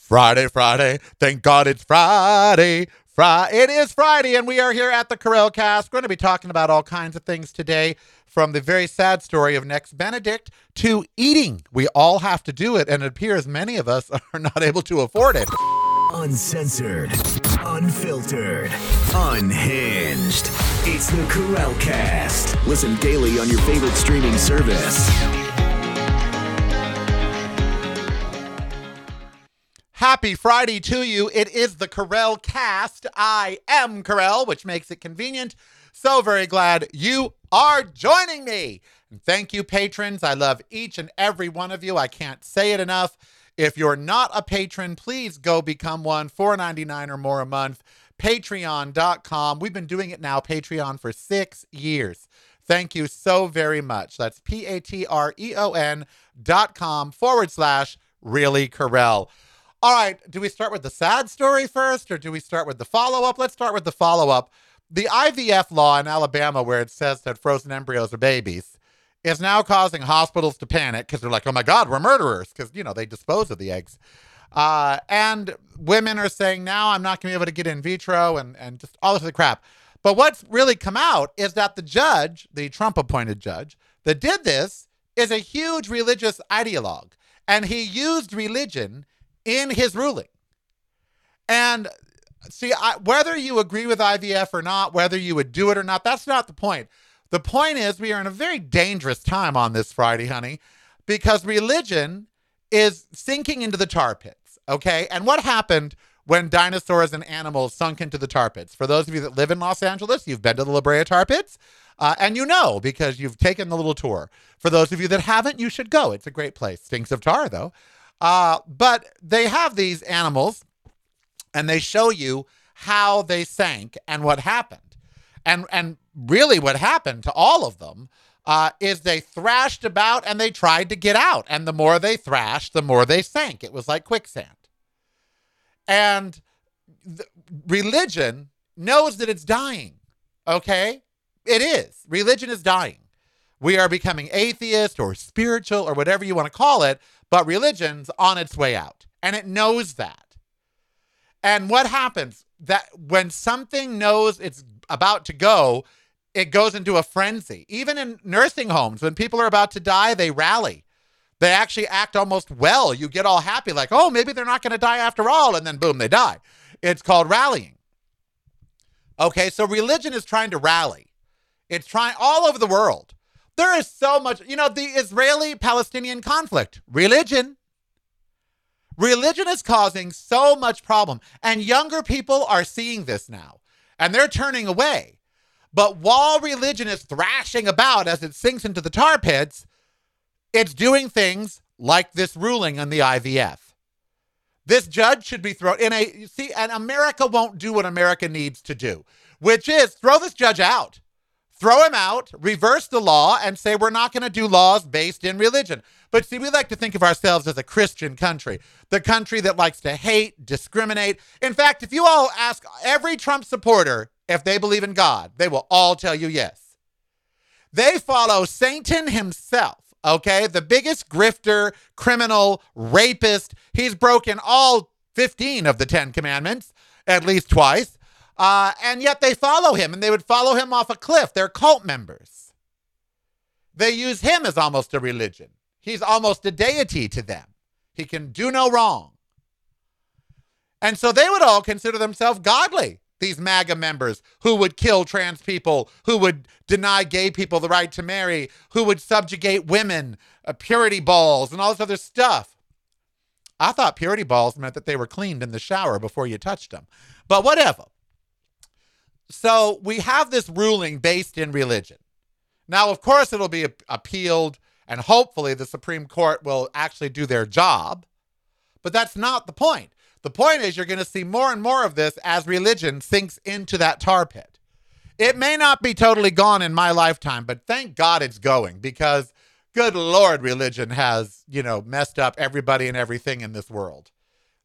Friday, Friday. Thank God it's Friday. Friday. It is Friday, and we are here at the Karel Cast. We're going to be talking about all kinds of things today, from the very sad story of Nex Benedict to eating. We all have to do it, and it appears many of us are not able to afford it. Uncensored, unfiltered, unhinged. It's the Karel Cast. Listen daily on your favorite streaming service. Happy Friday to you. It is the Karel Cast. I am Karel, which makes it convenient. So very glad you are joining me. And thank you, patrons. I love each and every one of you. I can't say it enough. If you're not a patron, please go become one. $4.99 or more a month. Patreon.com. We've been doing it now, Patreon, for six years. Thank you so very much. That's P A T R E O N dot com forward slash really Karel. All right, do we start with the sad story first or do we start with the follow up? Let's start with the follow up. The IVF law in Alabama, where it says that frozen embryos are babies, is now causing hospitals to panic because they're like, oh my God, we're murderers because, you know, they dispose of the eggs. Uh, and women are saying, now I'm not going to be able to get in vitro and, and just all this other crap. But what's really come out is that the judge, the Trump appointed judge that did this, is a huge religious ideologue. And he used religion in his ruling. And see, I, whether you agree with IVF or not, whether you would do it or not, that's not the point. The point is, we are in a very dangerous time on this Friday, honey, because religion is sinking into the tar pits. Okay. And what happened when dinosaurs and animals sunk into the tar pits? For those of you that live in Los Angeles, you've been to the La Brea tar pits. Uh, and you know because you've taken the little tour. For those of you that haven't, you should go. It's a great place. Stinks of tar, though. Uh, but they have these animals and they show you how they sank and what happened. And, and really, what happened to all of them uh, is they thrashed about and they tried to get out. And the more they thrashed, the more they sank. It was like quicksand. And religion knows that it's dying. Okay? It is. Religion is dying. We are becoming atheist or spiritual or whatever you want to call it but religion's on its way out, and it knows that. And what happens that when something knows it's about to go, it goes into a frenzy. Even in nursing homes, when people are about to die, they rally. They actually act almost well. You get all happy, like, oh, maybe they're not going to die after all. And then boom, they die. It's called rallying. Okay, so religion is trying to rally. It's trying all over the world. There is so much, you know, the Israeli Palestinian conflict, religion. Religion is causing so much problem. And younger people are seeing this now and they're turning away. But while religion is thrashing about as it sinks into the tar pits, it's doing things like this ruling on the IVF. This judge should be thrown in a you see, and America won't do what America needs to do, which is throw this judge out throw him out, reverse the law, and say we're not going to do laws based in religion. But see, we like to think of ourselves as a Christian country, the country that likes to hate, discriminate. In fact, if you all ask every Trump supporter if they believe in God, they will all tell you yes. They follow Satan himself, okay? The biggest grifter, criminal, rapist. He's broken all 15 of the 10 commandments at least twice. Uh, and yet they follow him and they would follow him off a cliff. They're cult members. They use him as almost a religion. He's almost a deity to them. He can do no wrong. And so they would all consider themselves godly, these MAGA members who would kill trans people, who would deny gay people the right to marry, who would subjugate women, uh, purity balls, and all this other stuff. I thought purity balls meant that they were cleaned in the shower before you touched them. But whatever. So we have this ruling based in religion. Now, of course, it'll be appealed, and hopefully the Supreme Court will actually do their job. But that's not the point. The point is, you're going to see more and more of this as religion sinks into that tar pit. It may not be totally gone in my lifetime, but thank God it's going because, good Lord, religion has, you know, messed up everybody and everything in this world.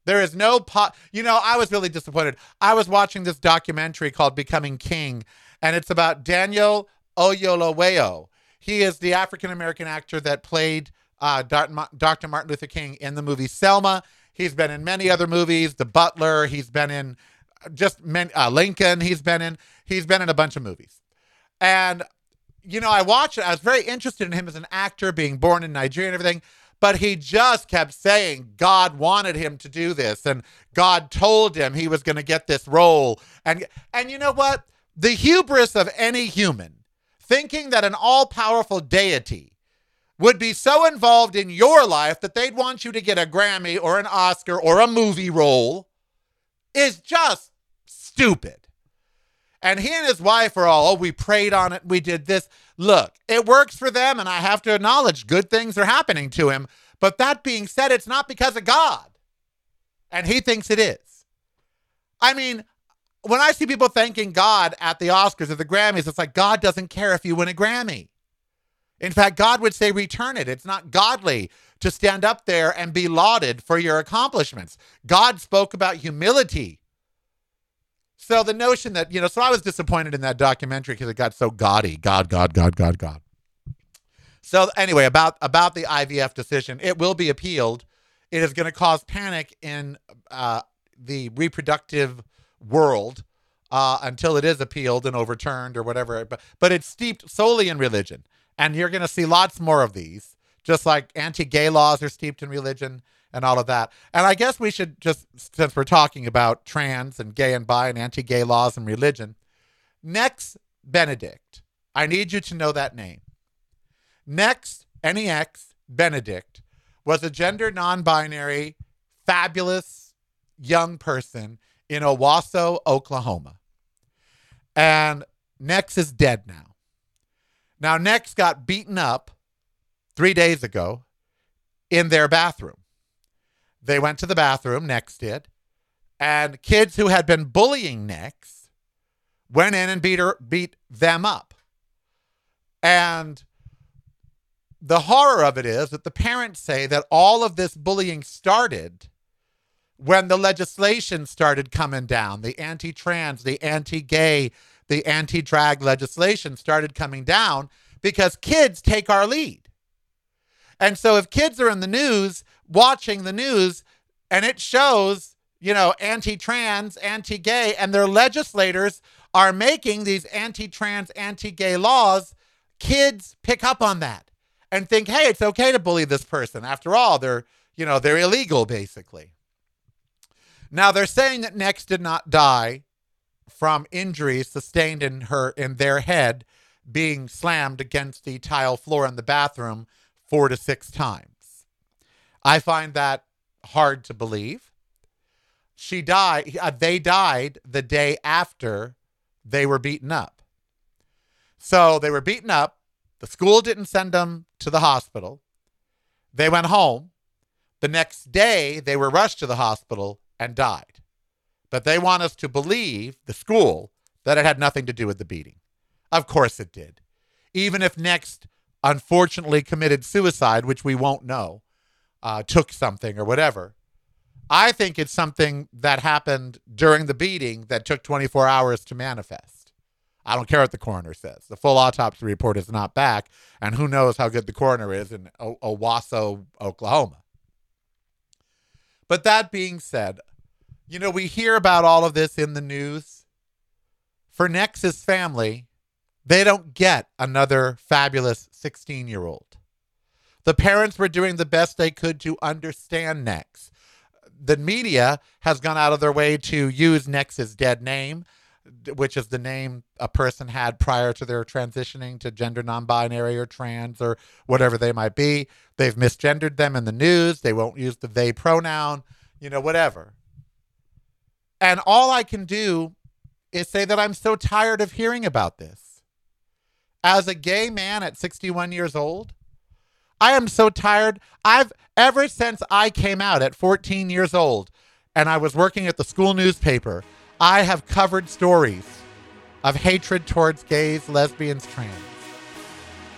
There is no pot. You know, I was really disappointed. I was watching this documentary called Becoming King, and it's about Daniel Oyelowo. He is the African American actor that played uh, Dr. Martin Luther King in the movie Selma. He's been in many other movies, The Butler. He's been in just many, uh, Lincoln. He's been in. He's been in a bunch of movies, and you know, I watched it. I was very interested in him as an actor, being born in Nigeria and everything. But he just kept saying God wanted him to do this, and God told him he was going to get this role. And and you know what? The hubris of any human thinking that an all-powerful deity would be so involved in your life that they'd want you to get a Grammy or an Oscar or a movie role is just stupid. And he and his wife are all, oh, we prayed on it, we did this. Look, it works for them, and I have to acknowledge good things are happening to him. But that being said, it's not because of God. And he thinks it is. I mean, when I see people thanking God at the Oscars or the Grammys, it's like God doesn't care if you win a Grammy. In fact, God would say, return it. It's not godly to stand up there and be lauded for your accomplishments. God spoke about humility so the notion that, you know, so I was disappointed in that documentary because it got so gaudy. God, God, God, God, God. So anyway, about about the IVF decision, it will be appealed. It is going to cause panic in uh, the reproductive world uh, until it is appealed and overturned or whatever. But but it's steeped solely in religion, and you're going to see lots more of these. Just like anti-gay laws are steeped in religion, and all of that. And I guess we should just, since we're talking about trans and gay and bi and anti gay laws and religion, Nex Benedict, I need you to know that name. Nex, N E X, Benedict, was a gender non binary, fabulous young person in Owasso, Oklahoma. And Nex is dead now. Now, Nex got beaten up three days ago in their bathroom. They went to the bathroom, Nex did, and kids who had been bullying Nex went in and beat her beat them up. And the horror of it is that the parents say that all of this bullying started when the legislation started coming down, the anti-trans, the anti-gay, the anti-drag legislation started coming down because kids take our lead. And so if kids are in the news watching the news and it shows, you know, anti trans, anti gay, and their legislators are making these anti trans, anti gay laws, kids pick up on that and think, hey, it's okay to bully this person. After all, they're, you know, they're illegal basically. Now they're saying that Nex did not die from injuries sustained in her in their head being slammed against the tile floor in the bathroom four to six times. I find that hard to believe. She died, uh, they died the day after they were beaten up. So they were beaten up. The school didn't send them to the hospital. They went home. The next day, they were rushed to the hospital and died. But they want us to believe, the school, that it had nothing to do with the beating. Of course it did. Even if Nex unfortunately committed suicide, which we won't know, uh, took something or whatever. I think it's something that happened during the beating that took 24 hours to manifest. I don't care what the coroner says. The full autopsy report is not back, and who knows how good the coroner is in o- Owasso, Oklahoma. But that being said, you know, we hear about all of this in the news. For Nex's family, they don't get another fabulous 16 year old. The parents were doing the best they could to understand Nex. The media has gone out of their way to use Nex's dead name, which is the name a person had prior to their transitioning to gender non binary or trans or whatever they might be. They've misgendered them in the news. They won't use the they pronoun, you know, whatever. And all I can do is say that I'm so tired of hearing about this. As a gay man at 61 years old, I am so tired. I've ever since I came out at 14 years old and I was working at the school newspaper, I have covered stories of hatred towards gays, lesbians, trans.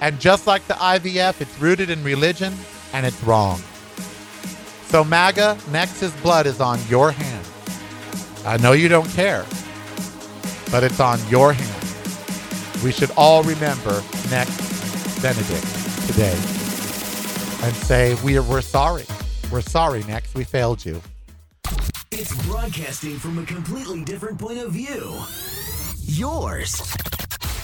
And just like the IVF, it's rooted in religion and it's wrong. So, MAGA, Nex's blood is on your hand. I know you don't care, but it's on your hand. We should all remember Nex Benedict today and say we are, we're sorry. We're sorry, Nex. We failed you. It's broadcasting from a completely different point of view. Yours.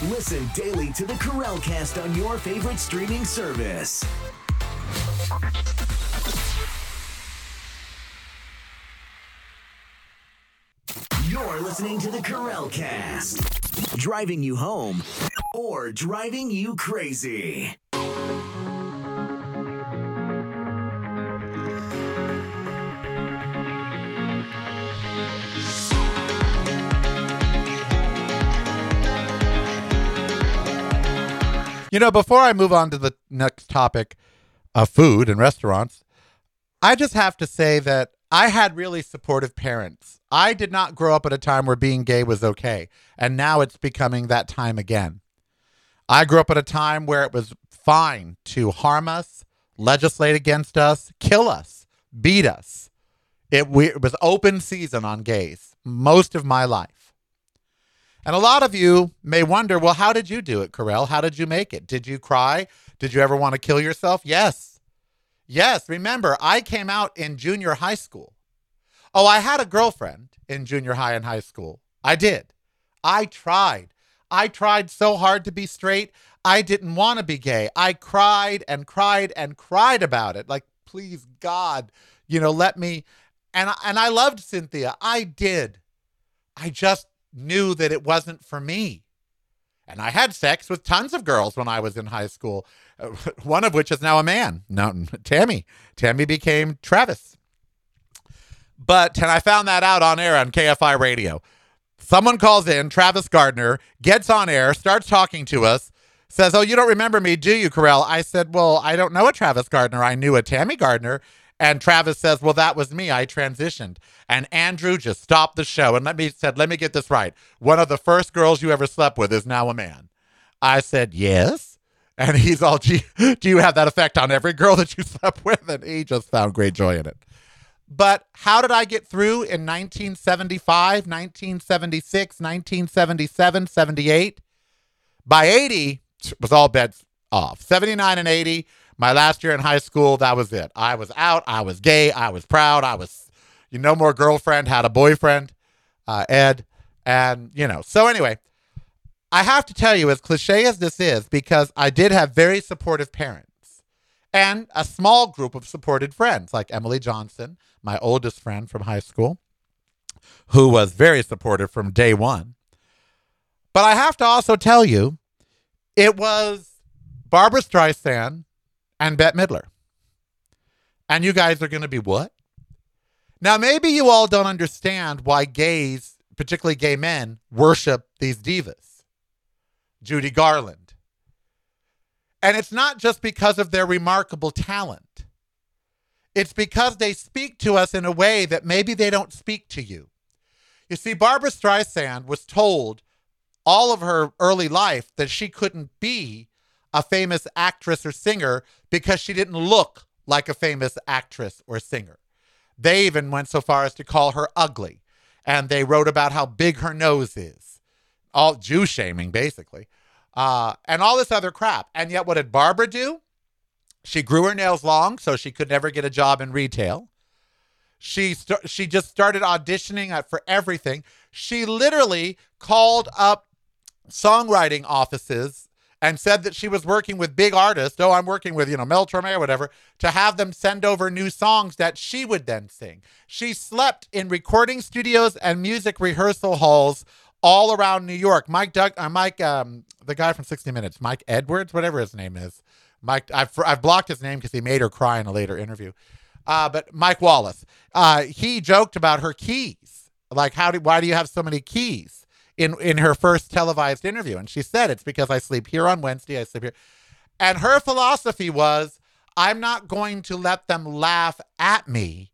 Listen daily to the Karel Cast on your favorite streaming service. You're listening to the Karel Cast, driving you home or driving you crazy. You know, before I move on to the next topic of food and restaurants, I just have to say that I had really supportive parents. I did not grow up at a time where being gay was okay, and now it's becoming that time again. I grew up at a time where it was fine to harm us, legislate against us, kill us, beat us. It, we, it was open season on gays most of my life. And a lot of you may wonder, well, how did you do it, Karel? How did you make it? Did you cry? Did you ever want to kill yourself? Yes. Yes. Remember, I came out in junior high school. Oh, I had a girlfriend in junior high and high school. I did. I tried. I tried so hard to be straight. I didn't want to be gay. I cried and cried and cried about it. Like, please, God, you know, let me. And, and I loved Cynthia. I did. I just knew that it wasn't for me. And I had sex with tons of girls when I was in high school, one of which is now a man. No, Tammy. Tammy became Travis. But, and I found that out on air on KFI radio. Someone calls in, Travis Gardner, gets on air, starts talking to us, says, Oh, you don't remember me, do you, Karel? I said, Well, I don't know a Travis Gardner. I knew a Tammy Gardner. And Travis says, Well, that was me. I transitioned. And Andrew just stopped the show and let me said, Let me get this right. One of the first girls you ever slept with is now a man. I said, Yes. And he's all, Do you, do you have that effect on every girl that you slept with? And he just found great joy in it. But how did I get through in 1975, 1976, 1977, 78? By 80, was all bets off. 79 and 80, my last year in high school, that was it. I was out. I was gay. I was proud. I was, you know, more girlfriend, had a boyfriend, uh, Ed. And, you know, so anyway, I have to tell you, as cliche as this is, because I did have very supportive parents and a small group of supported friends, like Emily Johnson, my oldest friend from high school, who was very supportive from day one. But I have to also tell you, it was Barbra Streisand and Bette Midler. And you guys are going to be what? Now, maybe you all don't understand why gays, particularly gay men, worship these divas. Judy Garland. And it's not just because of their remarkable talent. It's because they speak to us in a way that maybe they don't speak to you. You see, Barbra Streisand was told all of her early life that she couldn't be a famous actress or singer because she didn't look like a famous actress or singer. They even went so far as to call her ugly. And they wrote about how big her nose is. All Jew shaming, basically. Uh, and all this other crap. And yet, what did Barbra do? She grew her nails long so she could never get a job in retail. She st- she just started auditioning for everything. She literally called up songwriting offices and said that she was working with big artists. Oh, I'm working with, you know, Mel Torme or whatever, to have them send over new songs that she would then sing. She slept in recording studios and music rehearsal halls all around New York. Mike Doug, uh, Mike, um, the guy from 60 Minutes, Mike Edwards, whatever his name is. Mike, I've, I've blocked his name because he made her cry in a later interview. Uh, but Mike Wallace, uh, he joked about her keys. Like, how do, why do you have so many keys? In in her first televised interview, and she said it's because I sleep here on Wednesday, I sleep here, and her philosophy was, I'm not going to let them laugh at me,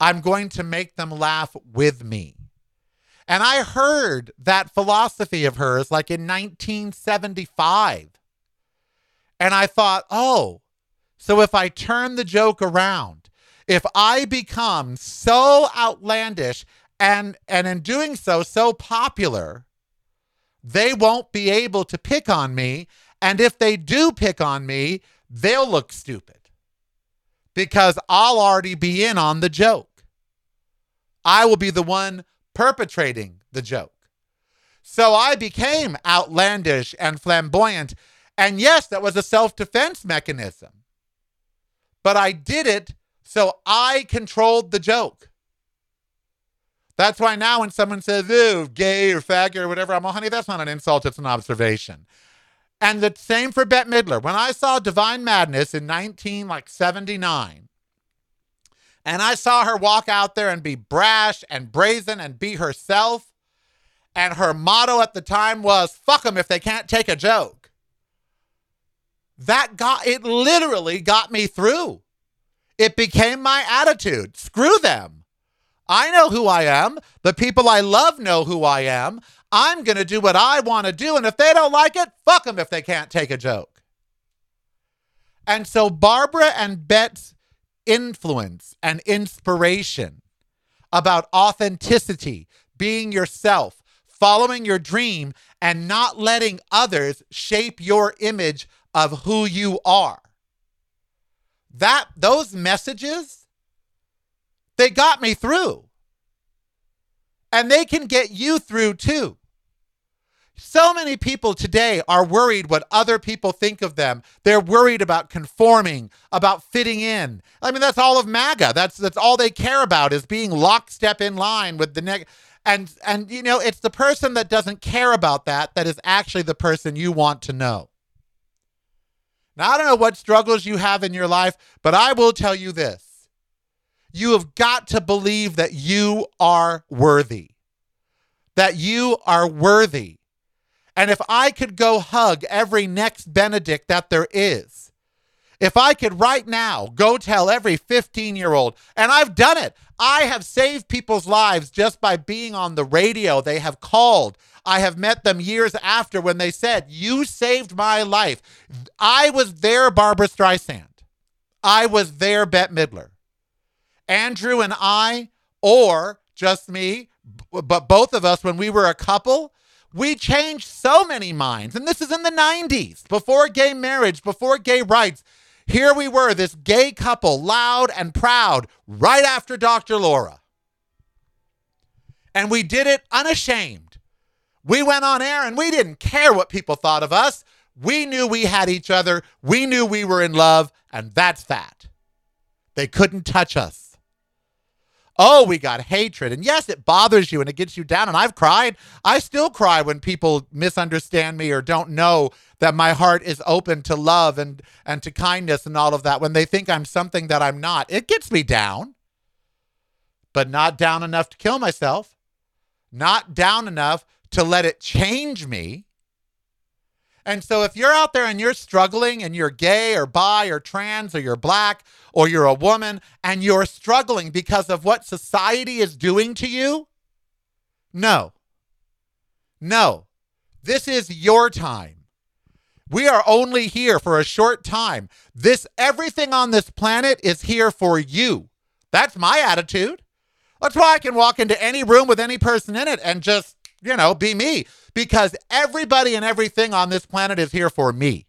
I'm going to make them laugh with me. And I heard that philosophy of hers like in 1975. And I thought, oh, so if I turn the joke around, if I become so outlandish and and in doing so so popular they won't be able to pick on me and if they do pick on me they'll look stupid because I'll already be in on the joke. I will be the one perpetrating the joke. So I became outlandish and flamboyant. And yes, that was a self defense mechanism. But I did it so I controlled the joke. That's why now when someone says, ew, gay or faggot or whatever, I'm like, honey, that's not an insult, it's an observation. And the same for Bette Midler. When I saw Divine Madness in 19 like 79, and I saw her walk out there and be brash and brazen and be herself, and her motto at the time was fuck them if they can't take a joke. That got it literally got me through. It became my attitude. Screw them. I know who I am. The people I love know who I am. I'm going to do what I want to do. And if they don't like it, fuck them if they can't take a joke. And so Barbra and Bette's influence and inspiration about authenticity, being yourself, following your dream, and not letting others shape your image of who you are. That those messages they got me through. And they can get you through too. So many people today are worried what other people think of them. They're worried about conforming, about fitting in. I mean, that's all of MAGA. That's that's all they care about is being lockstep in line with the next. And and you know, it's the person that doesn't care about that that is actually the person you want to know. Now, I don't know what struggles you have in your life, but I will tell you this. You have got to believe that you are worthy. That you are worthy and if I could go hug every Nex Benedict that there is, if I could right now go tell every 15 year old, and I've done it, I have saved people's lives just by being on the radio. They have called. I have met them years after when they said, You saved my life. I was there, Barbra Streisand. I was there, Bette Midler. Andrew and I, or just me, but both of us, when we were a couple, we changed so many minds. And this is in the 90s, before gay marriage, before gay rights. Here we were, this gay couple, loud and proud, right after Dr. Laura. And we did it unashamed. We went on air and we didn't care what people thought of us. We knew we had each other. We knew we were in love, and that's that. They couldn't touch us. Oh, we got hatred. And yes, it bothers you and it gets you down. And I've cried. I still cry when people misunderstand me or don't know that my heart is open to love and, and to kindness and all of that. When they think I'm something that I'm not, it gets me down, but not down enough to kill myself, not down enough to let it change me. And so if you're out there and you're struggling and you're gay or bi or trans or you're black or you're a woman and you're struggling because of what society is doing to you, no. No. This is your time. We are only here for a short time. This everything on this planet is here for you. That's my attitude. That's why I can walk into any room with any person in it and just, you know, be me because everybody and everything on this planet is here for me.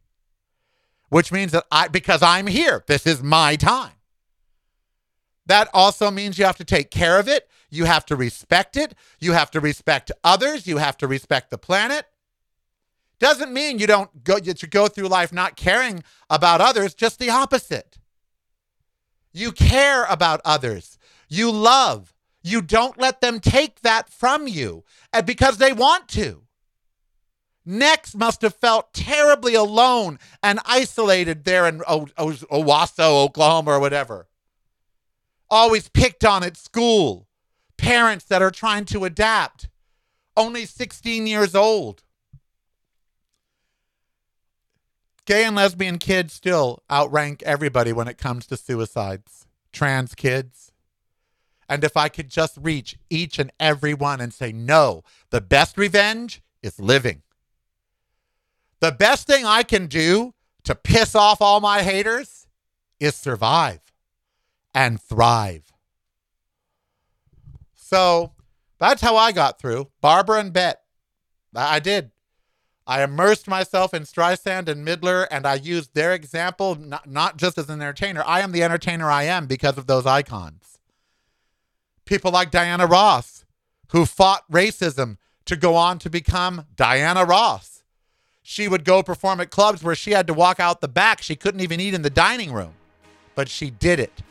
Which means that I, because I'm here, this is my time. That also means you have to take care of it. You have to respect it. You have to respect others. You have to respect the planet. Doesn't mean you don't go, you go through life not caring about others, just the opposite. You care about others. You love. You don't let them take that from you and because they want to. Nex must have felt terribly alone and isolated there in o- o- Owasso, Oklahoma, or whatever. Always picked on at school. Parents that are trying to adapt. Only 16 years old. Gay and lesbian kids still outrank everybody when it comes to suicides. Trans kids. And if I could just reach each and every one and say, no, the best revenge is living. The best thing I can do to piss off all my haters is survive and thrive. So that's how I got through. Barbra and Bette. I did. I immersed myself in Streisand and Midler, and I used their example not, not just as an entertainer. I am the entertainer I am because of those icons. People like Diana Ross, who fought racism to go on to become Diana Ross. She would go perform at clubs where she had to walk out the back. She couldn't even eat in the dining room, but she did it.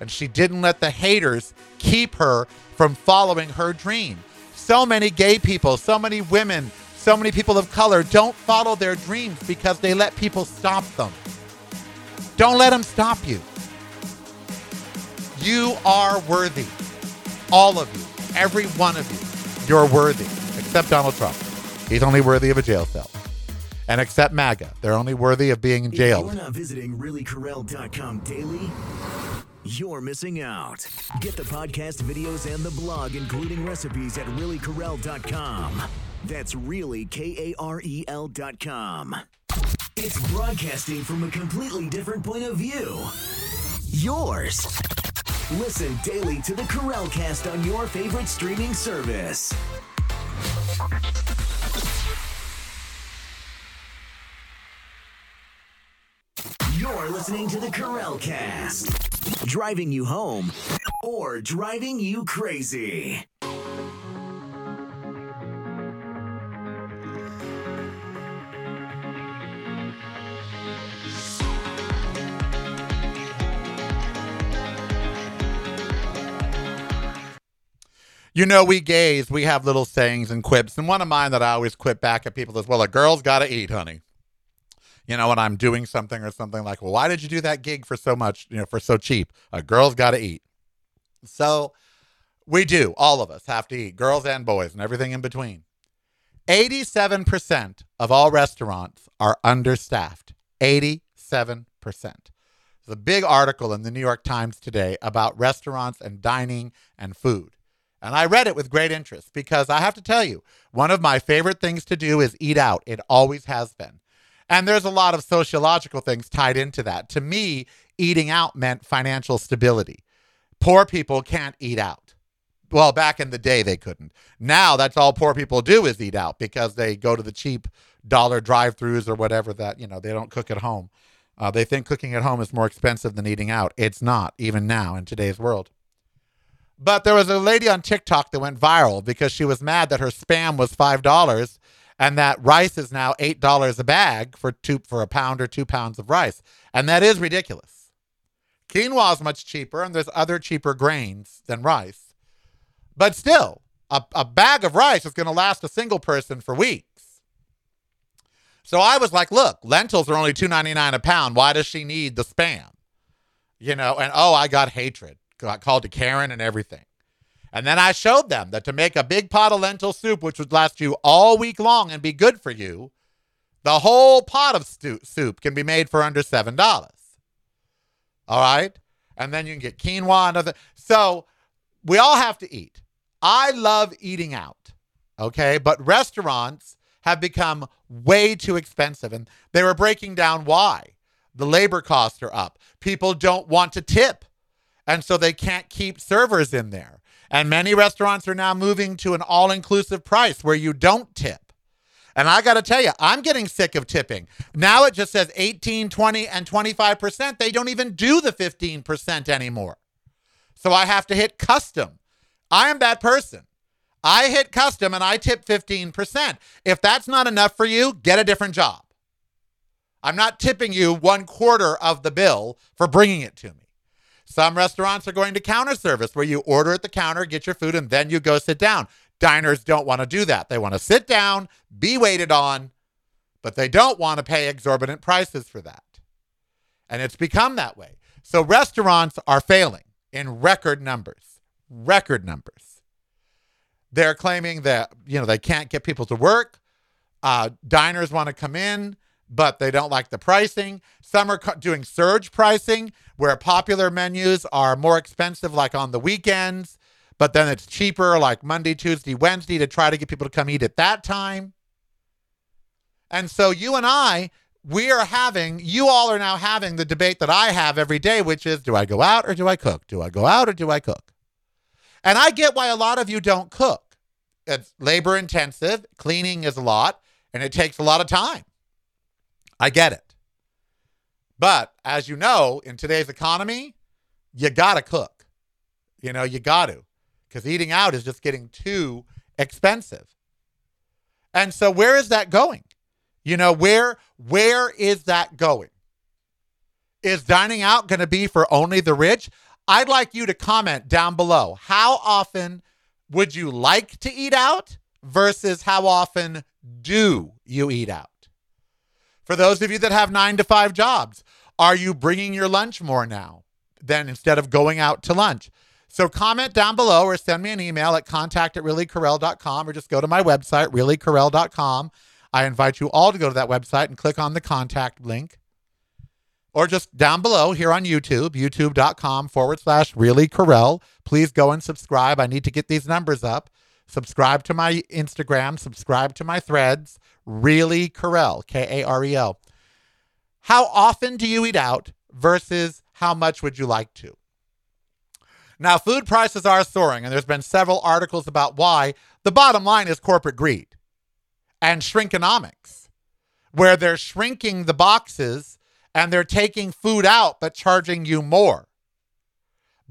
And she didn't let the haters keep her from following her dream. So many gay people, so many women, so many people of color don't follow their dreams because they let people stop them. Don't let them stop you. You are worthy. All of you. Every one of you. You're worthy. Except Donald Trump. He's only worthy of a jail cell. And except MAGA. They're only worthy of being in jail. If you're not visiting reallykarel.com daily, you're missing out. Get the podcast, videos, and the blog, including recipes at reallykarel.com. That's really K A R E L.com. It's broadcasting from a completely different point of view. Yours. Listen daily to the Karel Cast on your favorite streaming service. You're listening to the Karel Cast, driving you home or driving you crazy. You know, we gays, we have little sayings and quips. And one of mine that I always quip back at people is, well, a girl's got to eat, honey. You know, when I'm doing something or something like, well, why did you do that gig for so much, you know, for so cheap? A girl's got to eat. So we do. All of us have to eat, girls and boys and everything in between. 87% of all restaurants are understaffed. 87%. There's a big article in the New York Times today about restaurants and dining and food. And I read it with great interest because I have to tell you, one of my favorite things to do is eat out. It always has been. And there's a lot of sociological things tied into that. To me, eating out meant financial stability. Poor people can't eat out. Well, back in the day, they couldn't. Now, that's all poor people do is eat out because they go to the cheap dollar drive throughs or whatever that, you know, they don't cook at home. Uh, they think cooking at home is more expensive than eating out. It's not, even now in today's world. But there was a lady on TikTok that went viral because she was mad that her spam was five dollars and that rice is now eight dollars a bag for two for a pound or two pounds of rice. And that is ridiculous. Quinoa is much cheaper, and there's other cheaper grains than rice. But still, a, a bag of rice is going to last a single person for weeks. So I was like, look, lentils are only $2.99 a pound. Why does she need the spam? You know, and oh, I got hatred got called to Karen and everything. And then I showed them that to make a big pot of lentil soup, which would last you all week long and be good for you, the whole pot of stu- soup can be made for under $7. All right? And then you can get quinoa and other. So we all have to eat. I love eating out. Okay? But restaurants have become way too expensive. And they were breaking down why. The labor costs are up. People don't want to tip. And so they can't keep servers in there. And many restaurants are now moving to an all inclusive price where you don't tip. And I got to tell you, I'm getting sick of tipping. Now it just says 18, 20, and 25%. They don't even do the 15% anymore. So I have to hit custom. I am that person. I hit custom and I tip 15%. If that's not enough for you, get a different job. I'm not tipping you one quarter of the bill for bringing it to me. Some restaurants are going to counter service where you order at the counter, get your food, and then you go sit down. Diners don't want to do that. They want to sit down, be waited on, but they don't want to pay exorbitant prices for that. And it's become that way. So restaurants are failing in record numbers, record numbers. They're claiming that, you know, they can't get people to work. Uh, diners want to come in but they don't like the pricing. Some are doing surge pricing where popular menus are more expensive, like on the weekends, but then it's cheaper, like Monday, Tuesday, Wednesday, to try to get people to come eat at that time. And so you and I, we are having, you all are now having the debate that I have every day, which is do I go out or do I cook? Do I go out or do I cook? And I get why a lot of you don't cook. It's labor intensive, cleaning is a lot and it takes a lot of time. I get it. But as you know, in today's economy, you got to cook. You know, you got to because eating out is just getting too expensive. And so where is that going? You know, where where is that going? Is dining out going to be for only the rich? I'd like you to comment down below. How often would you like to eat out versus how often do you eat out? For those of you that have 9 to 5 jobs, are you bringing your lunch more now than instead of going out to lunch? So comment down below or send me an email at contact at reallykarel.com or just go to my website, reallykarel.com. I invite you all to go to that website and click on the contact link. Or just down below here on YouTube, youtube.com forward slash really Karel. Please go and subscribe. I need to get these numbers up. Subscribe to my Instagram, subscribe to my threads, really Karel, K A R E L. How often do you eat out versus how much would you like to? Now, food prices are soaring, and there's been several articles about why. The bottom line is corporate greed and shrinkonomics, where they're shrinking the boxes and they're taking food out but charging you more.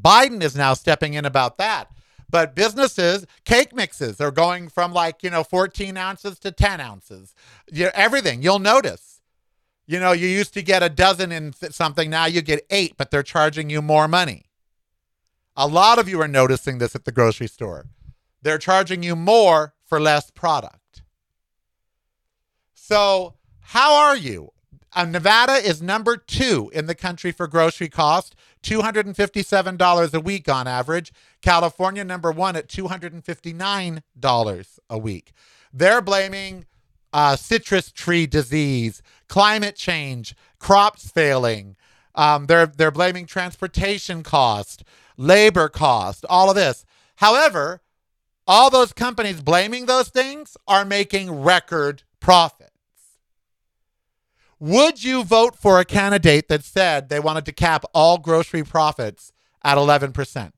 Biden is now stepping in about that. But businesses, cake mixes are going from like, you know, 14 ounces to 10 ounces. You, everything, you'll notice. You know, you used to get a dozen in something, now you get eight, but they're charging you more money. A lot of you are noticing this at the grocery store. They're charging you more for less product. So, how are you? Uh, Nevada is number two in the country for grocery cost, $257 a week on average. California, number one at $259 a week. They're blaming uh, citrus tree disease, climate change, crops failing. Um, they're, they're blaming transportation cost labor cost, all of this. However, all those companies blaming those things are making record profits. Would you vote for a candidate that said they wanted to cap all grocery profits at 11%?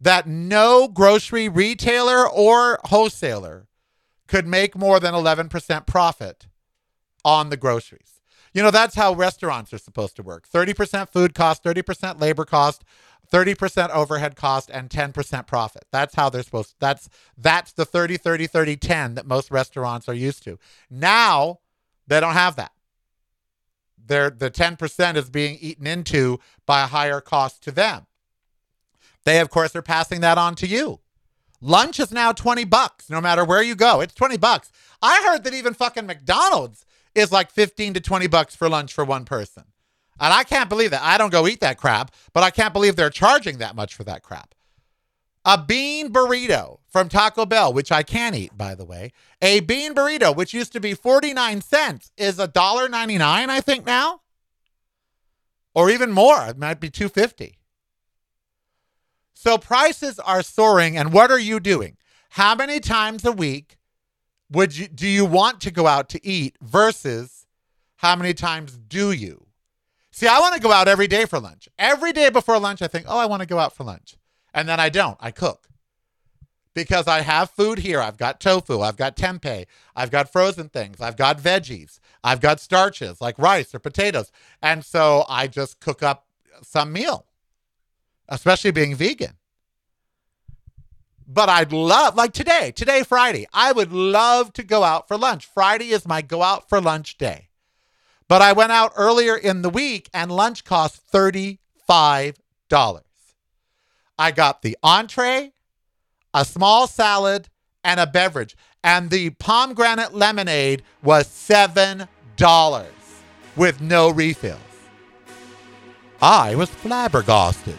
That no grocery retailer or wholesaler could make more than 11% profit on the groceries. You know, that's how restaurants are supposed to work 30% food cost, 30% labor cost, 30% overhead cost and 10% profit. That's how they're supposed to, that's that's the 30 30 30 10 that most restaurants are used to. Now, they don't have that. They're, the 10% is being eaten into by a higher cost to them. They of course are passing that on to you. Lunch is now 20 bucks no matter where you go. It's 20 bucks. I heard that even fucking McDonald's is like 15 to 20 bucks for lunch for one person. And I can't believe that. I don't go eat that crap, but I can't believe they're charging that much for that crap. A bean burrito from Taco Bell, which I can eat, by the way. A bean burrito, which used to be 49 cents, is $1.99, I think now. Or even more. It might be 250. So prices are soaring, and what are you doing? How many times a week would you do you want to go out to eat versus how many times do you? See, I want to go out every day for lunch. Every day before lunch, I think, oh, I want to go out for lunch. And then I don't. I cook because I have food here. I've got tofu, I've got tempeh, I've got frozen things, I've got veggies, I've got starches like rice or potatoes. And so I just cook up some meal, especially being vegan. But I'd love, like today, today, Friday, I would love to go out for lunch. Friday is my go out for lunch day. But I went out earlier in the week and lunch cost $35. I got the entree, a small salad, and a beverage. And the pomegranate lemonade was $7 with no refills. I was flabbergasted.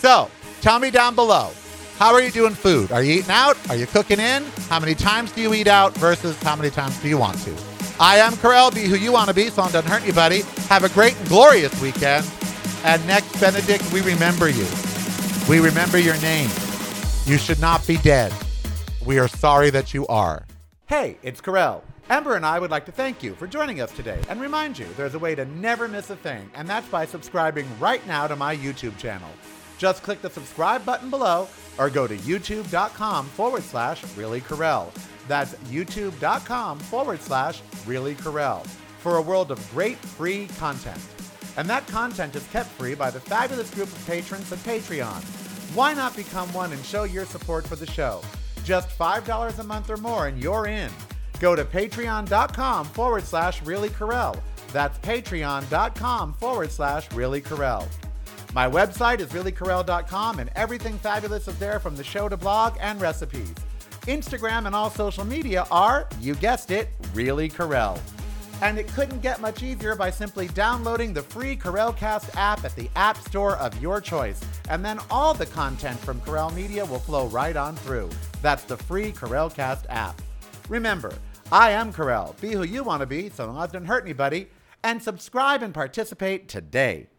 So tell me down below how are you doing food? Are you eating out? Are you cooking in? How many times do you eat out versus how many times do you want to? I am Karel. Be who you want to be, so it doesn't hurt anybody. Have a great and glorious weekend. And Nex Benedict, we remember you. We remember your name. You should not be dead. We are sorry that you are. Hey, it's Karel. Ember and I would like to thank you for joining us today and remind you there's a way to never miss a thing, and that's by subscribing right now to my YouTube channel. Just click the subscribe button below or go to youtube.com forward slash really Karel. That's youtube.com forward slash Really Karel for a world of great free content. And that content is kept free by the fabulous group of patrons at Patreon. Why not become one and show your support for the show? Just $5 a month or more and you're in. Go to patreon.com forward slash Really Karel. That's patreon.com forward slash Really Karel. My website is reallykarel.com and everything fabulous is there from the show to blog and recipes. Instagram and all social media are, you guessed it, Really Karel. And it couldn't get much easier by simply downloading the free Karel Cast app at the App Store of your choice. And then all the content from Karel Media will flow right on through. That's the free Karel Cast app. Remember, I am Karel. Be who you want to be so long as it doesn't hurt anybody. And subscribe and participate today.